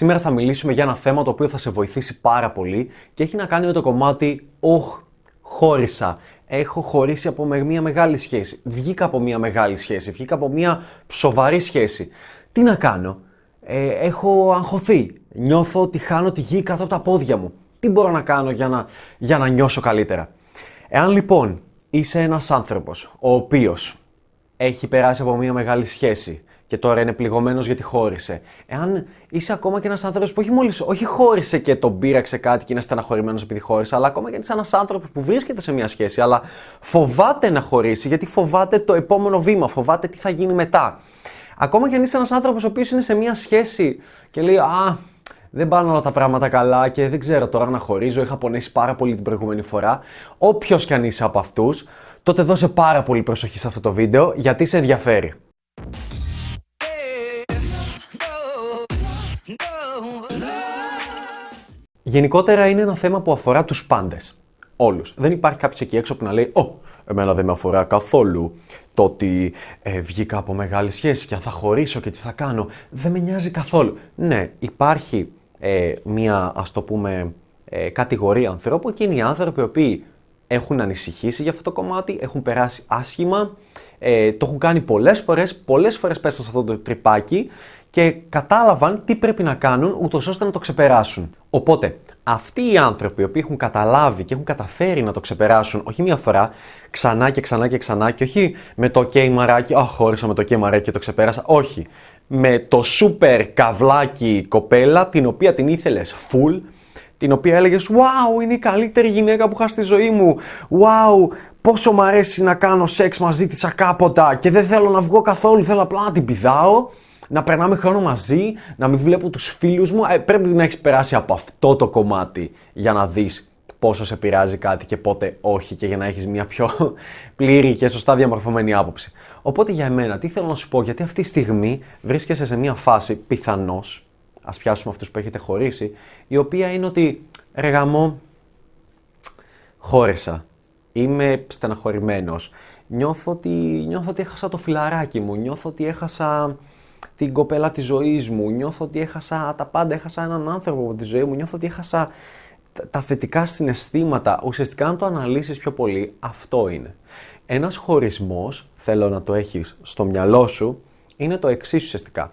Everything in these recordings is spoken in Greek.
Σήμερα θα μιλήσουμε για ένα θέμα το οποίο θα σε βοηθήσει πάρα πολύ και έχει να κάνει με το κομμάτι «Οχ, χώρισα». Έχω χωρίσει από μια μεγάλη σχέση. Βγήκα από μια μεγάλη σχέση. Βγήκα από μια σοβαρή σχέση. Τι να κάνω; Ε, έχω αγχωθεί. Νιώθω ότι χάνω τη γη κάτω από τα πόδια μου. Τι μπορώ να κάνω για να, για να νιώσω καλύτερα; Εάν λοιπόν είσαι ένας άνθρωπος ο οποίος έχει περάσει από μια μεγάλη σχέση, και τώρα είναι πληγωμένος γιατί χώρισε. Εάν είσαι ακόμα και ένας άνθρωπος που όχι μόλι όχι χώρισε και τον πείραξε κάτι και είναι στεναχωρημένος επειδή χώρισε, αλλά ακόμα και είσαι ένας άνθρωπος που βρίσκεται σε μια σχέση, αλλά φοβάται να χωρίσει γιατί φοβάται το επόμενο βήμα, φοβάται τι θα γίνει μετά. Ακόμα και αν είσαι ένας άνθρωπος ο οποίος είναι σε μια σχέση και λέει Α, δεν πάνε όλα τα πράγματα καλά και δεν ξέρω τώρα να χωρίζω, είχα πονέσει πάρα πολύ την προηγούμενη φορά. Όποιος κι αν είσαι από αυτούς, τότε δώσε πάρα πολύ προσοχή σε αυτό το βίντεο γιατί σε ενδιαφέρει. Γενικότερα είναι ένα θέμα που αφορά τους πάντες. Όλους. Δεν υπάρχει κάποιος εκεί έξω που να λέει «Ω, εμένα δεν με αφορά καθόλου το ότι ε, βγήκα από μεγάλη σχέση και αν θα χωρίσω και τι θα κάνω. Δεν με νοιάζει καθόλου». Ναι, υπάρχει ε, μια, ας το πούμε, ε, κατηγορία ανθρώπων και είναι οι άνθρωποι οι οποίοι έχουν ανησυχήσει για αυτό το κομμάτι, έχουν περάσει άσχημα, ε, το έχουν κάνει πολλές φορές, πολλές φορές πέσαν σε αυτό το τρυπάκι και κατάλαβαν τι πρέπει να κάνουν ούτως ώστε να το ξεπεράσουν. Οπότε, αυτοί οι άνθρωποι οι οποίοι έχουν καταλάβει και έχουν καταφέρει να το ξεπεράσουν όχι μία φορά, ξανά και ξανά και ξανά και όχι με το ok μαράκι, αχ, χώρισα με το ok μαράκι και το ξεπέρασα, όχι. Με το super καβλάκι κοπέλα την οποία την ήθελες full, την οποία έλεγες «Wow, είναι η καλύτερη γυναίκα που είχα στη ζωή μου, wow, πόσο μου αρέσει να κάνω σεξ μαζί της ακάποτα και δεν θέλω να βγω καθόλου, θέλω απλά να την πηδάω» να περνάμε χρόνο μαζί, να μην βλέπω τους φίλους μου. Ε, πρέπει να έχεις περάσει από αυτό το κομμάτι για να δεις πόσο σε πειράζει κάτι και πότε όχι και για να έχεις μια πιο πλήρη και σωστά διαμορφωμένη άποψη. Οπότε για εμένα, τι θέλω να σου πω, γιατί αυτή τη στιγμή βρίσκεσαι σε μια φάση πιθανώς, ας πιάσουμε αυτούς που έχετε χωρίσει, η οποία είναι ότι ρε γαμό, χώρεσα, είμαι στεναχωρημένος, νιώθω ότι, νιώθω ότι έχασα το φιλαράκι μου, νιώθω ότι έχασα την κοπέλα της ζωής μου, νιώθω ότι έχασα τα πάντα, έχασα έναν άνθρωπο από τη ζωή μου, νιώθω ότι έχασα τα θετικά συναισθήματα. Ουσιαστικά, αν το αναλύσεις πιο πολύ, αυτό είναι. Ένας χωρισμός, θέλω να το έχεις στο μυαλό σου, είναι το εξής ουσιαστικά.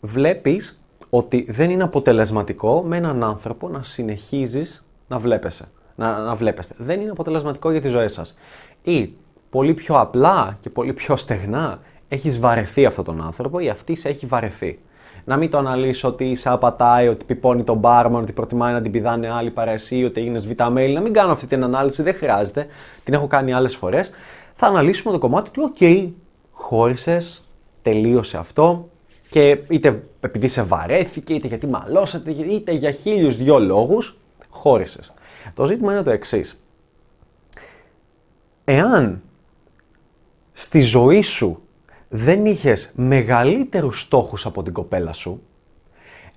Βλέπεις ότι δεν είναι αποτελεσματικό με έναν άνθρωπο να συνεχίζεις να βλέπεσαι. Να, να βλέπεστε. Δεν είναι αποτελεσματικό για τη ζωή σας. Ή πολύ πιο απλά και πολύ πιο στεγνά έχεις βαρεθεί αυτόν τον άνθρωπο ή αυτής σε έχει βαρεθεί. Να μην το αναλύσει ότι σε απατάει, ότι πιπώνει τον μπάρμαν, ότι προτιμάει να την πηδάνε άλλοι παρά εσύ, ότι έγινες βιταμέλη. Να μην κάνω αυτή την ανάλυση, δεν χρειάζεται. Την έχω κάνει άλλες φορές. Θα αναλύσουμε το κομμάτι του, OK, χώρισες, τελείωσε αυτό και είτε επειδή σε βαρέθηκε, είτε γιατί μαλώσατε, είτε για χίλιους δυο λόγους, χώρισες. Το ζήτημα είναι το εξής. Εάν στη ζωή σου δεν είχες μεγαλύτερους στόχους από την κοπέλα σου,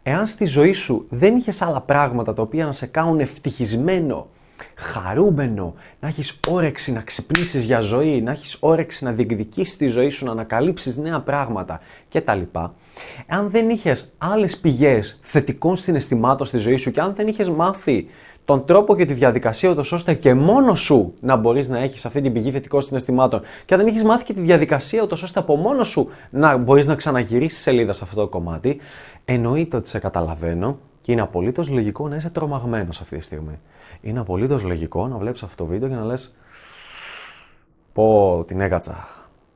εάν στη ζωή σου δεν είχες άλλα πράγματα τα οποία να σε κάνουν ευτυχισμένο, χαρούμενο, να έχεις όρεξη να ξυπνήσεις για ζωή, να έχεις όρεξη να διεκδικήσεις τη ζωή σου, να ανακαλύψεις νέα πράγματα κτλ. Εάν δεν είχες άλλες πηγές θετικών συναισθημάτων στη ζωή σου και αν δεν είχες μάθει τον τρόπο και τη διαδικασία, ούτως ώστε και μόνο σου να μπορείς να έχεις αυτή την πηγή θετικών συναισθημάτων. Και αν δεν έχεις μάθει και τη διαδικασία, ούτως ώστε από μόνο σου να μπορείς να ξαναγυρίσεις σελίδα σε αυτό το κομμάτι, εννοείται ότι σε καταλαβαίνω και είναι απολύτως λογικό να είσαι τρομαγμένος αυτή τη στιγμή. Είναι απολύτως λογικό να βλέπεις αυτό το βίντεο και να λες: Πω την έκατσα.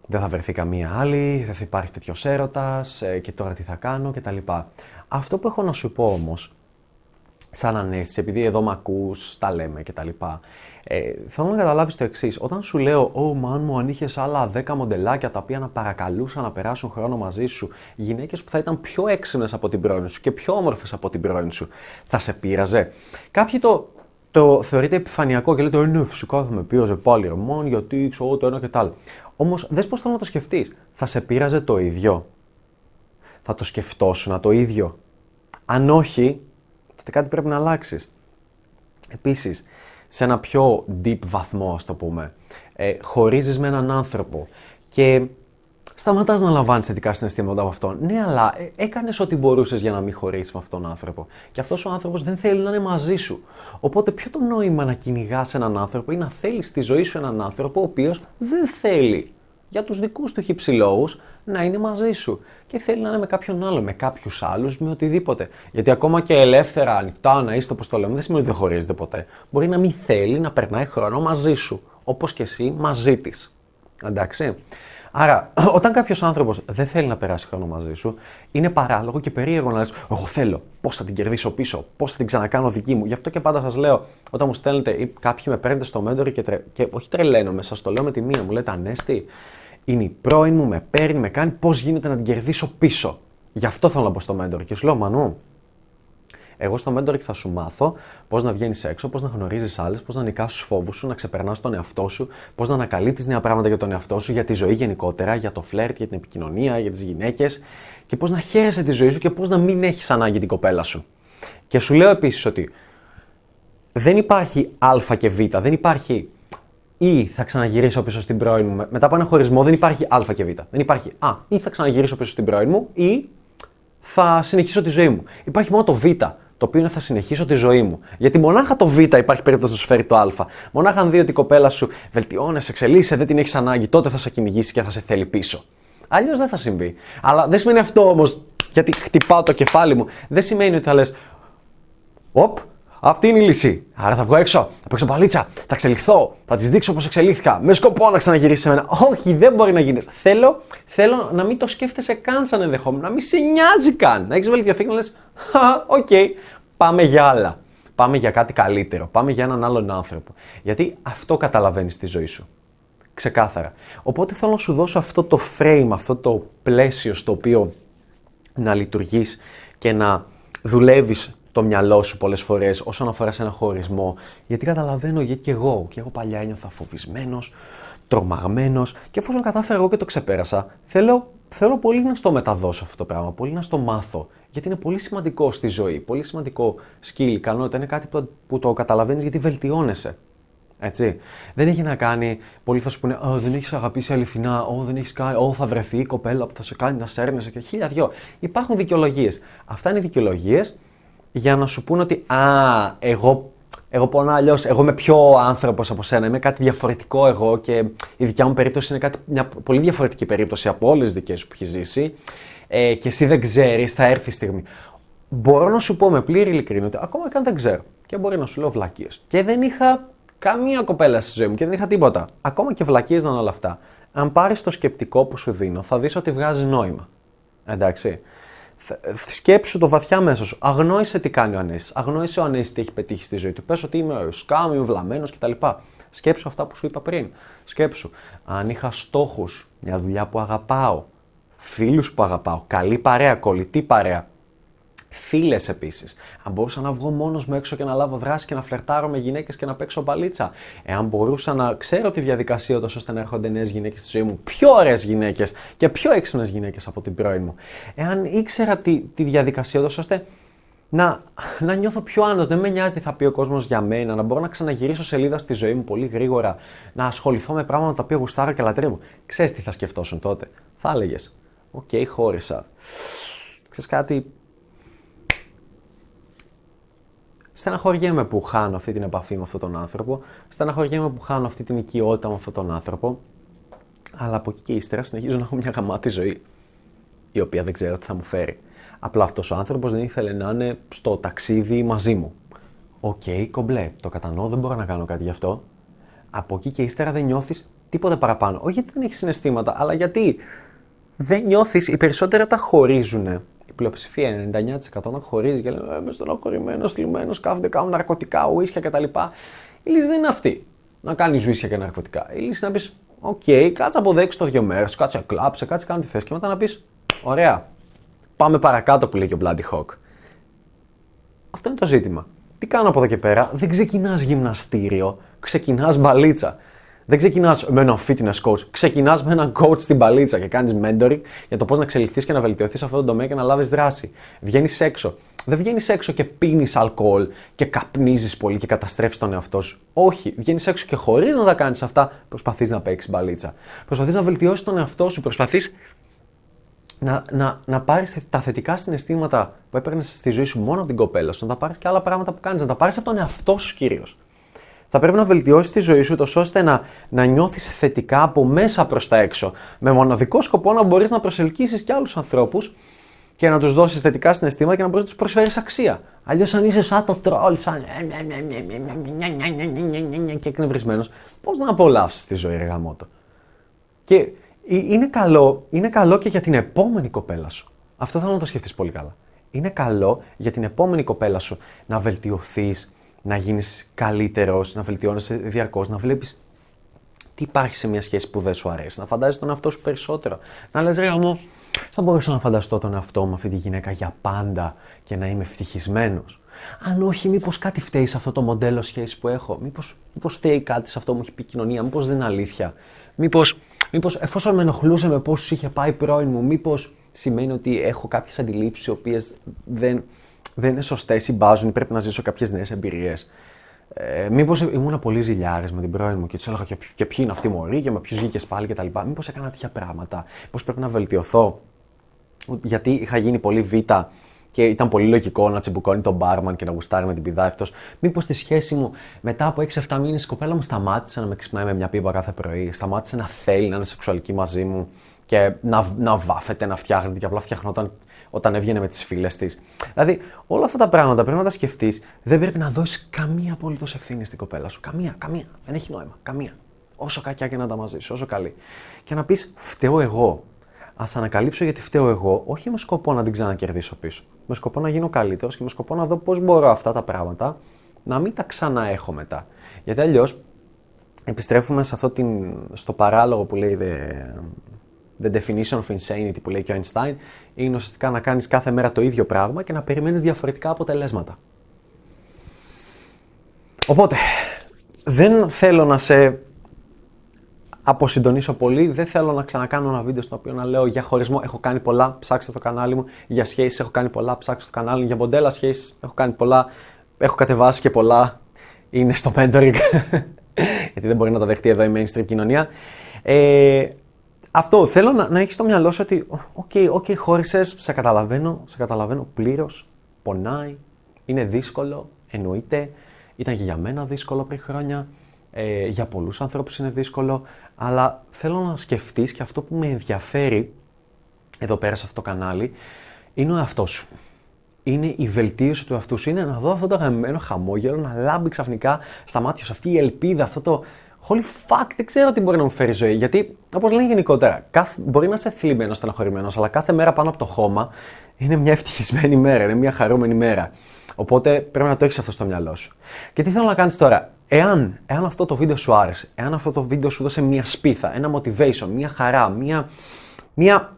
Δεν θα βρεθεί καμία άλλη, δεν θα υπάρχει τέτοιος έρωτας ε, και τώρα τι θα κάνω κτλ. Αυτό που έχω να σου πω όμως σαν ανέστηση, επειδή εδώ με ακούς, τα λέμε κτλ. Ε, θέλω να καταλάβεις το εξής. Όταν σου λέω, Ω, μαν μου, αν είχες άλλα 10 μοντελάκια τα οποία να παρακαλούσαν να περάσουν χρόνο μαζί σου, γυναίκες που θα ήταν πιο έξυπνες από την πρώην σου και πιο όμορφες από την πρώην σου, θα σε πείραζε. Κάποιοι το, το θεωρείτε επιφανειακό και λέτε, «Ε, Ναι, φυσικά θα με πείραζε πάλι ερμόν, γιατί ξέρω το ένα και το άλλο. Όμως, δες πώς θέλω να το σκεφτείς. Θα σε πείραζε το ίδιο; Θα το σκεφτόσουν το ίδιο; Αν όχι, κάτι πρέπει να αλλάξεις. Επίσης, σε ένα πιο deep βαθμό, ας το πούμε, ε, χωρίζεις με έναν άνθρωπο και σταματάς να λαμβάνεις θετικά συναισθήματα από αυτόν. Ναι, αλλά ε, έκανες ό,τι μπορούσες για να μην χωρίσει με αυτόν τον άνθρωπο. Και αυτός ο άνθρωπος δεν θέλει να είναι μαζί σου. Οπότε, ποιο το νόημα να κυνηγάς έναν άνθρωπο ή να θέλεις στη ζωή σου έναν άνθρωπο ο οποίος δεν θέλει για τους δικούς του χυψηλόγου να είναι μαζί σου. Και θέλει να είναι με κάποιον άλλο, με κάποιους άλλους, με οτιδήποτε. Γιατί ακόμα και ελεύθερα, ανοιχτά να είστε όπως το λέμε, δεν σημαίνει ότι δεν χωρίζετε ποτέ. Μπορεί να μην θέλει να περνάει χρόνο μαζί σου. Όπως και εσύ μαζί της. Εντάξει. Άρα, όταν κάποιος άνθρωπος δεν θέλει να περάσει χρόνο μαζί σου, είναι παράλογο και περίεργο να λες: Εγώ θέλω. Πώς θα την κερδίσω πίσω, πώς θα την ξανακάνω δική μου. Γι' αυτό και πάντα σας λέω, όταν μου στέλνετε ή κάποιοι με παίρνετε στο mentor και, τρε... και όχι τρελαίνομαι, σα το λέω με τη μία, μου λέτε Ανέστη, είναι η πρώην μου, με παίρνει, με κάνει, πώς γίνεται να την κερδίσω πίσω. Γι' αυτό θέλω να πω στο mentor. Και σου λέω, Μανού, εγώ στο mentoring θα σου μάθω πώς να βγαίνεις έξω, πώς να γνωρίζεις άλλες, πώς να νικάσει τους φόβους σου, να ξεπερνάς τον εαυτό σου, πώς να ανακαλύπτεις νέα πράγματα για τον εαυτό σου, για τη ζωή γενικότερα, για το φλερτ, για την επικοινωνία, για τις γυναίκες και πώς να χαίρεσαι τη ζωή σου και πώς να μην έχεις ανάγκη την κοπέλα σου. Και σου λέω επίσης ότι δεν υπάρχει Α και Β, δεν υπάρχει ή θα ξαναγυρίσω πίσω στην πρώην μου. Μετά από ένα χωρισμό δεν υπάρχει Α και Β. Δεν υπάρχει Α, ή θα ξαναγυρίσω πίσω στην πρώην μου, ή θα συνεχίσω τη ζωή μου. Υπάρχει μόνο το Β το οποίο είναι θα συνεχίσω τη ζωή μου. Γιατί μονάχα το Β υπάρχει περίπτωση να σου φέρει το Α. Μονάχα αν δει ότι η κοπέλα σου βελτιώνεσαι, εξελίσσεσαι, δεν την έχεις ανάγκη, τότε θα σε κυνηγήσει και θα σε θέλει πίσω. Αλλιώς δεν θα συμβεί. Αλλά δεν σημαίνει αυτό όμως, γιατί χτυπάω το κεφάλι μου, δεν σημαίνει ότι θα λες. Οπ, αυτή είναι η λύση. Άρα θα βγω έξω, θα παίξω μπαλίτσα, θα εξελιχθώ, θα τη δείξω πώς εξελίχθηκα. Με σκοπό να ξαναγυρίσει σε μένα. Όχι, δεν μπορεί να γίνεις. Θέλω, θέλω να μην το σκέφτεσαι καν σαν ενδεχόμενο, να μην σε νοιάζει καν. Να έχεις βελτιωθεί και να λες, οκ, πάμε για άλλα. Πάμε για κάτι καλύτερο. Πάμε για έναν άλλον άνθρωπο. Γιατί αυτό καταλαβαίνεις στη ζωή σου. Ξεκάθαρα. Οπότε θέλω να σου δώσω αυτό το frame, αυτό το πλαίσιο στο οποίο να λειτουργείς και να δουλεύεις το μυαλό σου πολλές φορές όσον αφορά σε ένα χωρισμό. Γιατί καταλαβαίνω, γιατί και εγώ, και εγώ παλιά ένιωθα φοβισμένος, τρομαγμένος, και εφόσον κατάφερα εγώ και το ξεπέρασα, θέλω, θέλω πολύ να στο μεταδώσω αυτό το πράγμα, πολύ να στο μάθω. Γιατί είναι πολύ σημαντικό στη ζωή, πολύ σημαντικό skill, ικανότητα. Είναι κάτι που, που το καταλαβαίνεις γιατί βελτιώνεσαι. Έτσι. Δεν έχει να κάνει. Πολλοί θα σου πούνε: Ω, δεν έχεις αγαπήσει αληθινά. Ω, δεν έχεις κάνει. Ω, θα βρεθεί η κοπέλα που θα σε κάνει να σέρνεσαι και χίλια δυο. Υπάρχουν δικαιολογίες. Αυτά είναι δικαιολογίες για να σου πούνε ότι Α, εγώ, εγώ πονάω αλλιώς. Εγώ είμαι πιο άνθρωπος από σένα. Είμαι κάτι διαφορετικό εγώ και η δικιά μου περίπτωση είναι κάτι, μια πολύ διαφορετική περίπτωση από όλες τις δικές σου που έχεις ζήσει. Ε, και εσύ δεν ξέρεις, θα έρθει η στιγμή. Μπορώ να σου πω με πλήρη ειλικρίνεια ότι ακόμα και αν δεν ξέρω και μπορεί να σου λέω βλακίες. Και δεν είχα καμία κοπέλα στη ζωή μου και δεν είχα τίποτα. Ακόμα και βλακίες να είναι όλα αυτά. Αν πάρεις το σκεπτικό που σου δίνω, θα δεις ότι βγάζει νόημα. Εντάξει σκέψου το βαθιά μέσα σου. Αγνόησε τι κάνει ο Ανέσης. Αγνόησε ο Ανέσης τι έχει πετύχει στη ζωή του. Πες ότι είμαι σκάμ, είμαι βλαμμένος κτλ. Σκέψου αυτά που σου είπα πριν. Σκέψου. Αν είχα στόχους, μια δουλειά που αγαπάω, φίλους που αγαπάω, καλή παρέα, κολλητή παρέα, Φίλες επίσης. Αν μπορούσα να βγω μόνος μου έξω και να λάβω δράση και να φλερτάρω με γυναίκες και να παίξω μπαλίτσα. Εάν μπορούσα να ξέρω τη διαδικασία τόσο ώστε να έρχονται νέες γυναίκες στη ζωή μου, πιο ωραίες γυναίκες και πιο έξυπνες γυναίκες από την πρώην μου. Εάν ήξερα τη, τη διαδικασία τόσο ώστε να, να νιώθω πιο άνετος. Δεν με νοιάζει τι θα πει ο κόσμος για μένα. Να μπορώ να ξαναγυρίσω σελίδα στη ζωή μου πολύ γρήγορα. Να ασχοληθώ με πράγματα τα οποία γουστάρω και λατρεύω. Ξέρεις τι θα σκεφτόσουν τότε. Θα έλεγες. OK, okay, χώρισα. Ξέρεις κάτι, Στεναχωριέμαι που χάνω αυτή την επαφή με αυτόν τον άνθρωπο. Στεναχωριέμαι που χάνω αυτή την οικειότητα με αυτόν τον άνθρωπο. Αλλά από εκεί και ύστερα συνεχίζω να έχω μια γαμάτη ζωή. Η οποία δεν ξέρω τι θα μου φέρει. Απλά αυτός ο άνθρωπος δεν ήθελε να είναι στο ταξίδι μαζί μου. OK, okay, κομπλέ. Το κατανοώ, δεν μπορώ να κάνω κάτι γι' αυτό. Από εκεί και ύστερα δεν νιώθεις τίποτα παραπάνω. Όχι γιατί δεν έχεις συναισθήματα, αλλά γιατί δεν νιώθεις. Οι περισσότεροι όταν χωρίζουν πλειοψηφία, 99% να χωρίζει και λένε Είμαι στενοχωρημένος, θλιμμένος, κάθονται, κάνουν ναρκωτικά, ουίσια κτλ. Η λύση δεν είναι αυτή. Να κάνεις ουίσια και ναρκωτικά. Η λύση είναι να πεις: OK, okay, κάτσε αποδέξου το δύο μέρες, κάτσε κλάψε, κάτσε κάνει τη θέση και μετά να πεις: Ωραία, πάμε παρακάτω που λέει και ο Bloody Hawk. Αυτό είναι το ζήτημα. Τι κάνω από εδώ και πέρα, δεν ξεκινάς γυμναστήριο, ξεκινάς μπαλίτσα. Δεν ξεκινάς με έναν fitness coach. Ξεκινάς με έναν coach στην μπαλίτσα και κάνεις mentoring για το πώς να εξελιχθείς και να βελτιωθείς σε αυτό το τομέα και να λάβεις δράση. Βγαίνεις έξω. Δεν βγαίνεις έξω και πίνεις αλκοόλ και καπνίζεις πολύ και καταστρέφεις τον εαυτό σου. Όχι. Βγαίνεις έξω και χωρίς να τα κάνεις αυτά, προσπαθείς να παίξεις μπαλίτσα. Προσπαθείς να βελτιώσεις τον εαυτό σου. Προσπαθείς να, να, να πάρεις τα θετικά συναισθήματα που έπαιρνες στη ζωή σου μόνο από την κοπέλα σου, να τα πάρεις και άλλα πράγματα που κάνεις, να τα πάρεις από τον εαυτό σου κυρίως. Θα πρέπει να βελτιώσει τη ζωή σου τόσο ώστε να, να νιώθει θετικά από μέσα προ τα έξω. Με μοναδικό σκοπό να μπορεί να προσελκύσει και άλλου ανθρώπου και να του δώσει θετικά συναισθήματα και να μπορεί να του προσφέρει αξία. Αλλιώ, αν είσαι σαν το τρόλ, σαν. και εκνευρισμένο, πώ να απολαύσει τη ζωή, εργαμότο. Και είναι καλό, είναι καλό και για την επόμενη κοπέλα σου. Αυτό θέλω να το σκεφτεί πολύ καλά. Είναι καλό για την επόμενη κοπέλα σου να βελτιωθεί, να γίνεις καλύτερος, να βελτιώνεσαι διαρκώς, να βλέπεις τι υπάρχει σε μια σχέση που δεν σου αρέσει, να φαντάζεσαι τον εαυτό σου περισσότερο. Να λες, ρε μου, θα μπορούσα να φανταστώ τον εαυτό μου αυτή τη γυναίκα για πάντα και να είμαι ευτυχισμένος. Αν όχι, μήπως κάτι φταίει σε αυτό το μοντέλο σχέση που έχω; Μήπως μήπως φταίει κάτι σε αυτό που μου έχει πει η κοινωνία; Μήπως δεν είναι αλήθεια; Μήπως μήπως, εφόσον με ενοχλούσε με πόσους είχε πάει πρώην μου, μήπως σημαίνει ότι έχω κάποιες αντιλήψεις οι οποίες δεν, δεν είναι σωστέ ή μπάζουν ή πρέπει να ζήσω κάποιες νέες εμπειρίες. Ε, Μήπως ήμουν πολύ ζηλιάρης με την πρώην μου και του έλεγα και, και ποιοι είναι αυτοί μωροί και με ποιους βγήκες πάλι κτλ. Μήπως έκανα τέτοια πράγματα. Μήπως πρέπει να βελτιωθώ. Γιατί είχα γίνει πολύ β' και ήταν πολύ λογικό να τσιμπουκώνει τον μπάρμαν και να γουστάρει με την πηδά αυτό. Μήπως στη σχέση μου μετά από 6-7 μήνες η κοπέλα μου σταμάτησε να με ξυπνάει με μια πίμπα κάθε πρωί, σταμάτησε να θέλει να είναι σεξουαλική μαζί μου και να, να βάφεται, να φτιάχνεται και απλά φτιαχνόταν όταν έβγαινε με τις φίλε της. Δηλαδή, όλα αυτά τα πράγματα πρέπει να τα σκεφτείς. Δεν πρέπει να δώσεις καμία απολύτως ευθύνη στην κοπέλα σου. Καμία, καμία. Δεν έχει νόημα. Καμία. Όσο κακιά και να τα μαζί σου, όσο καλή. Και να πεις, φταίω εγώ. Α ανακαλύψω γιατί φταίω εγώ, όχι με σκοπό να την ξανακερδίσω πίσω. Με σκοπό να γίνω καλύτερος και με σκοπό να δω πώς μπορώ αυτά τα πράγματα να μην τα ξαναέχω μετά. Γιατί αλλιώς επιστρέφουμε σε αυτό την, στο παράλογο που λέει the definition of insanity που λέει και ο Einstein είναι ουσιαστικά να κάνεις κάθε μέρα το ίδιο πράγμα και να περιμένεις διαφορετικά αποτελέσματα. Οπότε, δεν θέλω να σε αποσυντονίσω πολύ, δεν θέλω να ξανακάνω ένα βίντεο στο οποίο να λέω για χωρισμό έχω κάνει πολλά, ψάξτε το κανάλι μου, για σχέσεις έχω κάνει πολλά, ψάξτε το κανάλι μου, για μοντέλα σχέσεις έχω κάνει πολλά, έχω κατεβάσει και πολλά, είναι στο mentoring, γιατί δεν μπορεί να τα δεχτεί εδώ η mainstream κοινωνία. Ε, αυτό θέλω να, να έχεις στο μυαλό σου ότι, OK, okay, okay, χώρισες, σε καταλαβαίνω, σε καταλαβαίνω πλήρως, πονάει, είναι δύσκολο, εννοείται, ήταν και για μένα δύσκολο πριν χρόνια, ε, για πολλούς ανθρώπους είναι δύσκολο, αλλά θέλω να σκεφτείς και αυτό που με ενδιαφέρει εδώ πέρα σε αυτό το κανάλι είναι ο εαυτός σου. Είναι η βελτίωση του εαυτού σου. Είναι να δω αυτό το αγαπημένο χαμόγελο να λάμπει ξαφνικά στα μάτια σου αυτή η ελπίδα, αυτό το, holy fuck, δεν ξέρω τι μπορεί να μου φέρει ζωή. Γιατί, όπως λένε γενικότερα, κάθε, μπορεί να είσαι θλιμμένος, στεναχωρημένο, αλλά κάθε μέρα πάνω από το χώμα είναι μια ευτυχισμένη μέρα, είναι μια χαρούμενη μέρα. Οπότε πρέπει να το έχεις αυτό στο μυαλό σου. Και τι θέλω να κάνεις τώρα, εάν, εάν αυτό το βίντεο σου άρεσε, εάν αυτό το βίντεο σου δώσε μια σπίθα, ένα motivation, μια χαρά, μια, μια,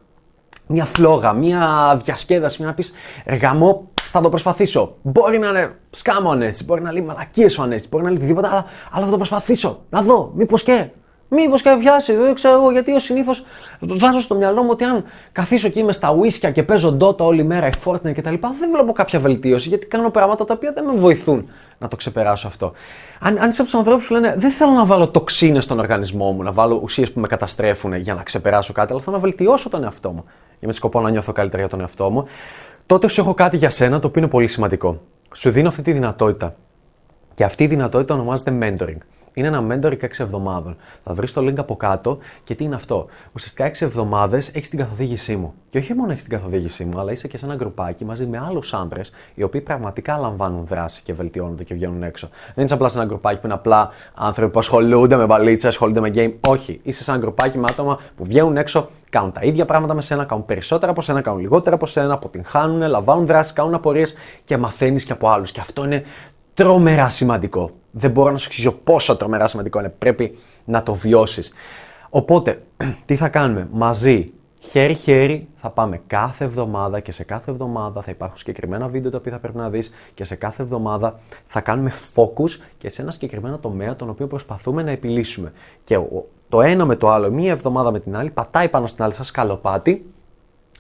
μια φλόγα, μια διασκέδαση, μια να πεις εργαμό, θα το προσπαθήσω. Μπορεί να είναι σκάμο έτσι, μπορεί να λέει μαλακίες ο έτσι, μπορεί να λέει οτιδήποτε, αλλά, αλλά θα το προσπαθήσω. Να δω, μήπως και. Μήπως και πιάσει, δεν ξέρω εγώ γιατί ο συνήθως βάζω στο μυαλό μου ότι αν καθίσω και είμαι στα ουίσκια και παίζω ντότα όλη μέρα, η Fortnite κτλ. Δεν βλέπω κάποια βελτίωση γιατί κάνω πράγματα τα οποία δεν με βοηθούν να το ξεπεράσω αυτό. Αν, αν είσαι από τους ανθρώπους που λένε Δεν θέλω να βάλω τοξίνες στον οργανισμό μου, να βάλω ουσίες που με καταστρέφουν για να ξεπεράσω κάτι, αλλά θέλω να βελτιώσω τον εαυτό μου. Για με σκοπό να νιώθω καλύτερα για τον εαυτό μου τότε σου έχω κάτι για σένα το οποίο είναι πολύ σημαντικό. Σου δίνω αυτή τη δυνατότητα. Και αυτή η δυνατότητα ονομάζεται mentoring. Είναι ένα mentoring 6 εβδομάδων. Θα βρεις το link από κάτω και τι είναι αυτό. Ουσιαστικά 6 εβδομάδες έχεις την καθοδήγησή μου. Και όχι μόνο έχεις την καθοδήγησή μου, αλλά είσαι και σε ένα γκρουπάκι μαζί με άλλους άντρε οι οποίοι πραγματικά λαμβάνουν δράση και βελτιώνονται και βγαίνουν έξω. Δεν είσαι απλά σε ένα γκρουπάκι που είναι απλά άνθρωποι που ασχολούνται με μπαλίτσα, ασχολούνται με game. Όχι. Είσαι σε ένα γκρουπάκι με άτομα που βγαίνουν έξω, κάνουν τα ίδια πράγματα με σένα, κάνουν περισσότερα από σένα, κάνουν λιγότερα από σένα, αποτυγχάνουν, λαμβάνουν δράση, κάνουν απορίες και μαθαίνεις και από άλλους. Και αυτό είναι τρομερά σημαντικό. Δεν μπορώ να σου εξηγήσω πόσο τρομερά σημαντικό είναι. Πρέπει να το βιώσεις. Οπότε, τι θα κάνουμε; Μαζί, χέρι-χέρι, θα πάμε κάθε εβδομάδα και σε κάθε εβδομάδα θα υπάρχουν συγκεκριμένα βίντεο τα οποία θα πρέπει να δεις και σε κάθε εβδομάδα θα κάνουμε focus και σε ένα συγκεκριμένο τομέα τον οποίο προσπαθούμε να επιλύσουμε. Και το ένα με το άλλο, μία εβδομάδα με την άλλη, πατάει πάνω στην άλλη σαν σκαλοπάτι,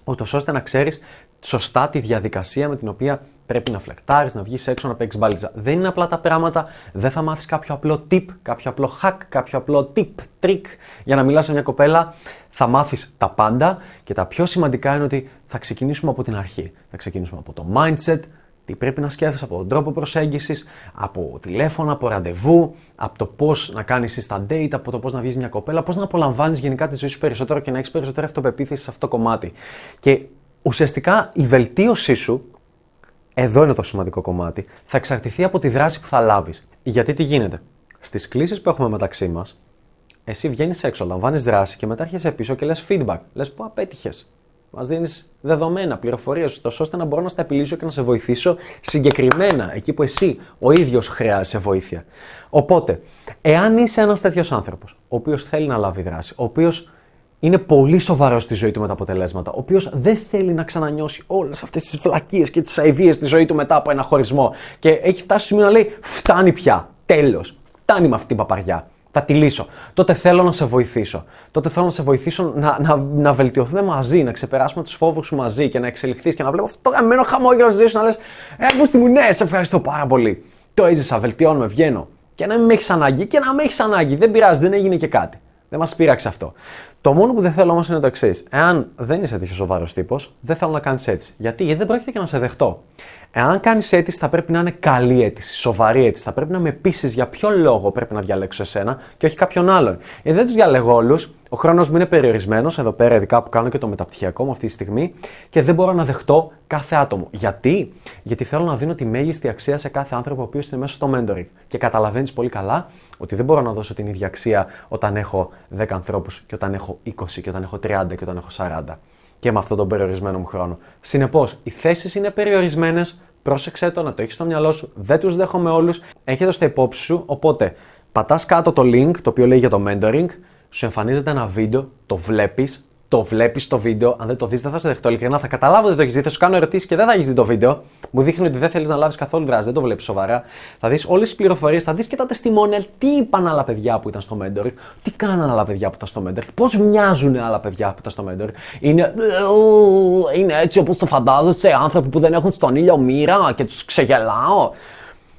ούτως ώστε να ξέρεις σωστά τη διαδικασία με την οποία Πρέπει να φλεκτάρεις, να βγεις έξω, να παίξεις μπάλιτσα. Δεν είναι απλά τα πράγματα. Δεν θα μάθεις κάποιο απλό tip, κάποιο απλό hack, κάποιο απλό tip, trick για να μιλάς σε μια κοπέλα. Θα μάθεις τα πάντα και τα πιο σημαντικά είναι ότι θα ξεκινήσουμε από την αρχή. Θα ξεκινήσουμε από το mindset, τι πρέπει να σκέφτεσαι, από τον τρόπο προσέγγισης, από τηλέφωνα, από ραντεβού, από το πώς να κάνεις τα date, από το πώς να βγεις μια κοπέλα, πώς να απολαμβάνεις γενικά τη ζωή σου περισσότερο και να έχεις περισσότερη αυτοπεποίθηση σε αυτό το κομμάτι. Και ουσιαστικά η βελτίωσή σου, εδώ είναι το σημαντικό κομμάτι, θα εξαρτηθεί από τη δράση που θα λάβεις. Γιατί τι γίνεται; Στις κλήσεις που έχουμε μεταξύ μας, εσύ βγαίνεις έξω, λαμβάνεις δράση και μετά έρχεσαι πίσω και λες feedback. Λες που απέτυχες. Μας δίνεις δεδομένα, πληροφορίες, ώστε να μπορώ να στα επιλύσω και να σε βοηθήσω συγκεκριμένα εκεί που εσύ ο ίδιος χρειάζεσαι βοήθεια. Οπότε, εάν είσαι ένας τέτοιος άνθρωπος, ο οποίος θέλει να λάβει δράση, ο οποίος είναι πολύ σοβαρός στη ζωή του με τα αποτελέσματα, ο οποίος δεν θέλει να ξανανιώσει όλες αυτές τις βλακίες και τις αειδίε στη ζωή του μετά από ένα χωρισμό και έχει φτάσει στο σημείο να λέει: Φτάνει πια. Τέλος. Φτάνει με αυτή την παπαριά θα τη λύσω. Τότε θέλω να σε βοηθήσω. Τότε θέλω να σε βοηθήσω να, να, να βελτιωθούμε μαζί, να ξεπεράσουμε τους φόβους σου μαζί και να εξελιχθείς και να βλέπω αυτό το γαμμένο χαμόγελο στη ζωή σου να λες: Ε, τι μου, ναι, σε ευχαριστώ πάρα πολύ. Το έζησα, βελτιώνουμε, βγαίνω. Και να μην με έχεις ανάγκη και να με έχεις ανάγκη. Δεν πειράζει, δεν έγινε και κάτι. Δεν μας πείραξε αυτό. Το μόνο που δεν θέλω όμως είναι το εξής. Εάν δεν είσαι τέτοιος σοβαρός τύπος, δεν θέλω να κάνεις έτσι. Γιατί; Γιατί δεν πρόκειται και να σε δεχτώ. Εάν κάνεις αίτηση, θα πρέπει να είναι καλή αίτηση, σοβαρή αίτηση. Θα πρέπει να με πείσει για ποιο λόγο πρέπει να διαλέξω εσένα και όχι κάποιον άλλον. Γιατί δεν τους διαλέγω όλους, ο χρόνος μου είναι περιορισμένος, εδώ πέρα ειδικά που κάνω και το μεταπτυχιακό μου αυτή τη στιγμή, και δεν μπορώ να δεχτώ κάθε άτομο. Γιατί; Γιατί θέλω να δίνω τη μέγιστη αξία σε κάθε άνθρωπο ο οποίος είναι μέσα στο mentoring. Και καταλαβαίνεις πολύ καλά ότι δεν μπορώ να δώσω την ίδια αξία όταν έχω 10 ανθρώπους και όταν έχω 20 και όταν έχω 30 και όταν έχω 40 και με αυτόν τον περιορισμένο μου χρόνο. Συνεπώς, οι θέσεις είναι περιορισμένες. Πρόσεξε το να το έχεις στο μυαλό σου. Δεν τους δέχομαι όλους. Έχει το στα υπόψη σου. Οπότε, πατάς κάτω το link το οποίο λέει για το mentoring. Σου εμφανίζεται ένα βίντεο, το βλέπεις, το βλέπεις το βίντεο. Αν δεν το δεις, δεν θα σε δεχτώ ειλικρινά. Θα καταλάβω ότι το έχεις δει. Θα σου κάνω ερωτήσεις και δεν θα έχεις δει το βίντεο. Μου δείχνει ότι δεν θέλεις να λάβεις καθόλου δράση. Δεν το βλέπεις σοβαρά. Θα δεις όλες τις πληροφορίες, θα δεις και τα testimonial. Τι είπαν άλλα παιδιά που ήταν στο mentor, τι κάναν άλλα παιδιά που ήταν στο mentor, πώς μοιάζουν άλλα παιδιά που ήταν στο mentor. Είναι, είναι έτσι όπως το φαντάζεσαι, άνθρωποι που δεν έχουν στον ήλιο μοίρα και τους ξεγελάω.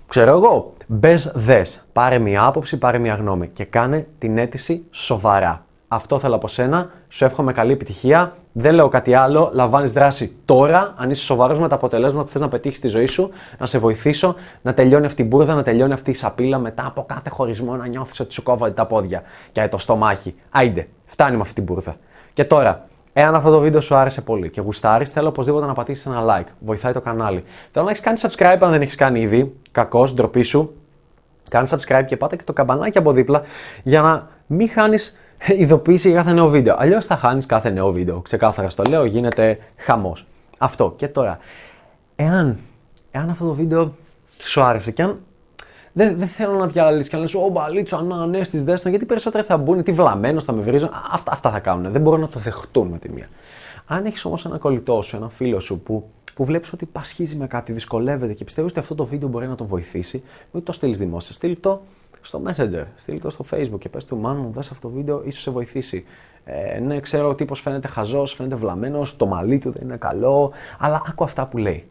Ξέρω εγώ. Μπες δες. Πάρε μια άποψη, πάρε μια γνώμη και κάνε την αίτηση σοβαρά. Αυτό θέλω από σένα. Σου εύχομαι καλή επιτυχία. Δεν λέω κάτι άλλο. Λαμβάνεις δράση τώρα, αν είσαι σοβαρός με τα αποτελέσματα που θες να πετύχεις στη ζωή σου, να σε βοηθήσω να τελειώνει αυτή η μπουρδα, να τελειώνει αυτή η σαπίλα μετά από κάθε χωρισμό να νιώθεις ότι σου κόβονται τα πόδια και το στομάχι. Άιντε, φτάνει με αυτή την μπουρδα. Και τώρα, Εάν αυτό το βίντεο σου άρεσε πολύ και γουστάρεις, θέλω οπωσδήποτε να πατήσεις ένα like. Βοηθάει το κανάλι. Θέλω να έχεις κάνει subscribe αν δεν έχεις κάνει ήδη. Κακός, ντροπή σου. Κάνε subscribe και πάτε και το καμπανάκι από δίπλα για να μην χάνεις ειδοποίηση για κάθε νέο βίντεο. Αλλιώς θα χάνεις κάθε νέο βίντεο. Ξεκάθαρα στο λέω, γίνεται χαμός. Αυτό. Και τώρα, εάν, εάν αυτό το βίντεο σου άρεσε και αν δεν, δεν θέλω να διαλύσεις και να λες: Ω μπαλίτσο, να ναι, στις δέστο, γιατί περισσότεροι θα μπουν, τι βλαμμένο θα με βρίζουν. Αυτά, αυτά θα κάνουν. Δεν μπορούν να το δεχτούν με τη μία. Αν έχεις όμως ένα κολλητό σου, ένα φίλο σου που, που βλέπεις ότι πασχίζει με κάτι, δυσκολεύεται και πιστεύεις ότι αυτό το βίντεο μπορεί να τον βοηθήσει, μην το στείλεις δημόσια. Στείλ το στο Messenger, στείλ το στο Facebook και πες του «Μάνου, δες αυτό το βίντεο, ίσως σε βοηθήσει». Ε, ναι, ξέρω ο τύπος φαίνεται χαζός, φαίνεται βλαμμένος, το μαλλί του δεν είναι καλό, αλλά άκου αυτά που λέει.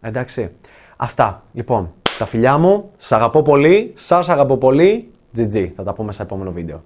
Εντάξει, αυτά. Λοιπόν, τα φιλιά μου, σ' αγαπώ πολύ, σας αγαπώ πολύ, GG. Θα τα πούμε σε επόμενο βίντεο.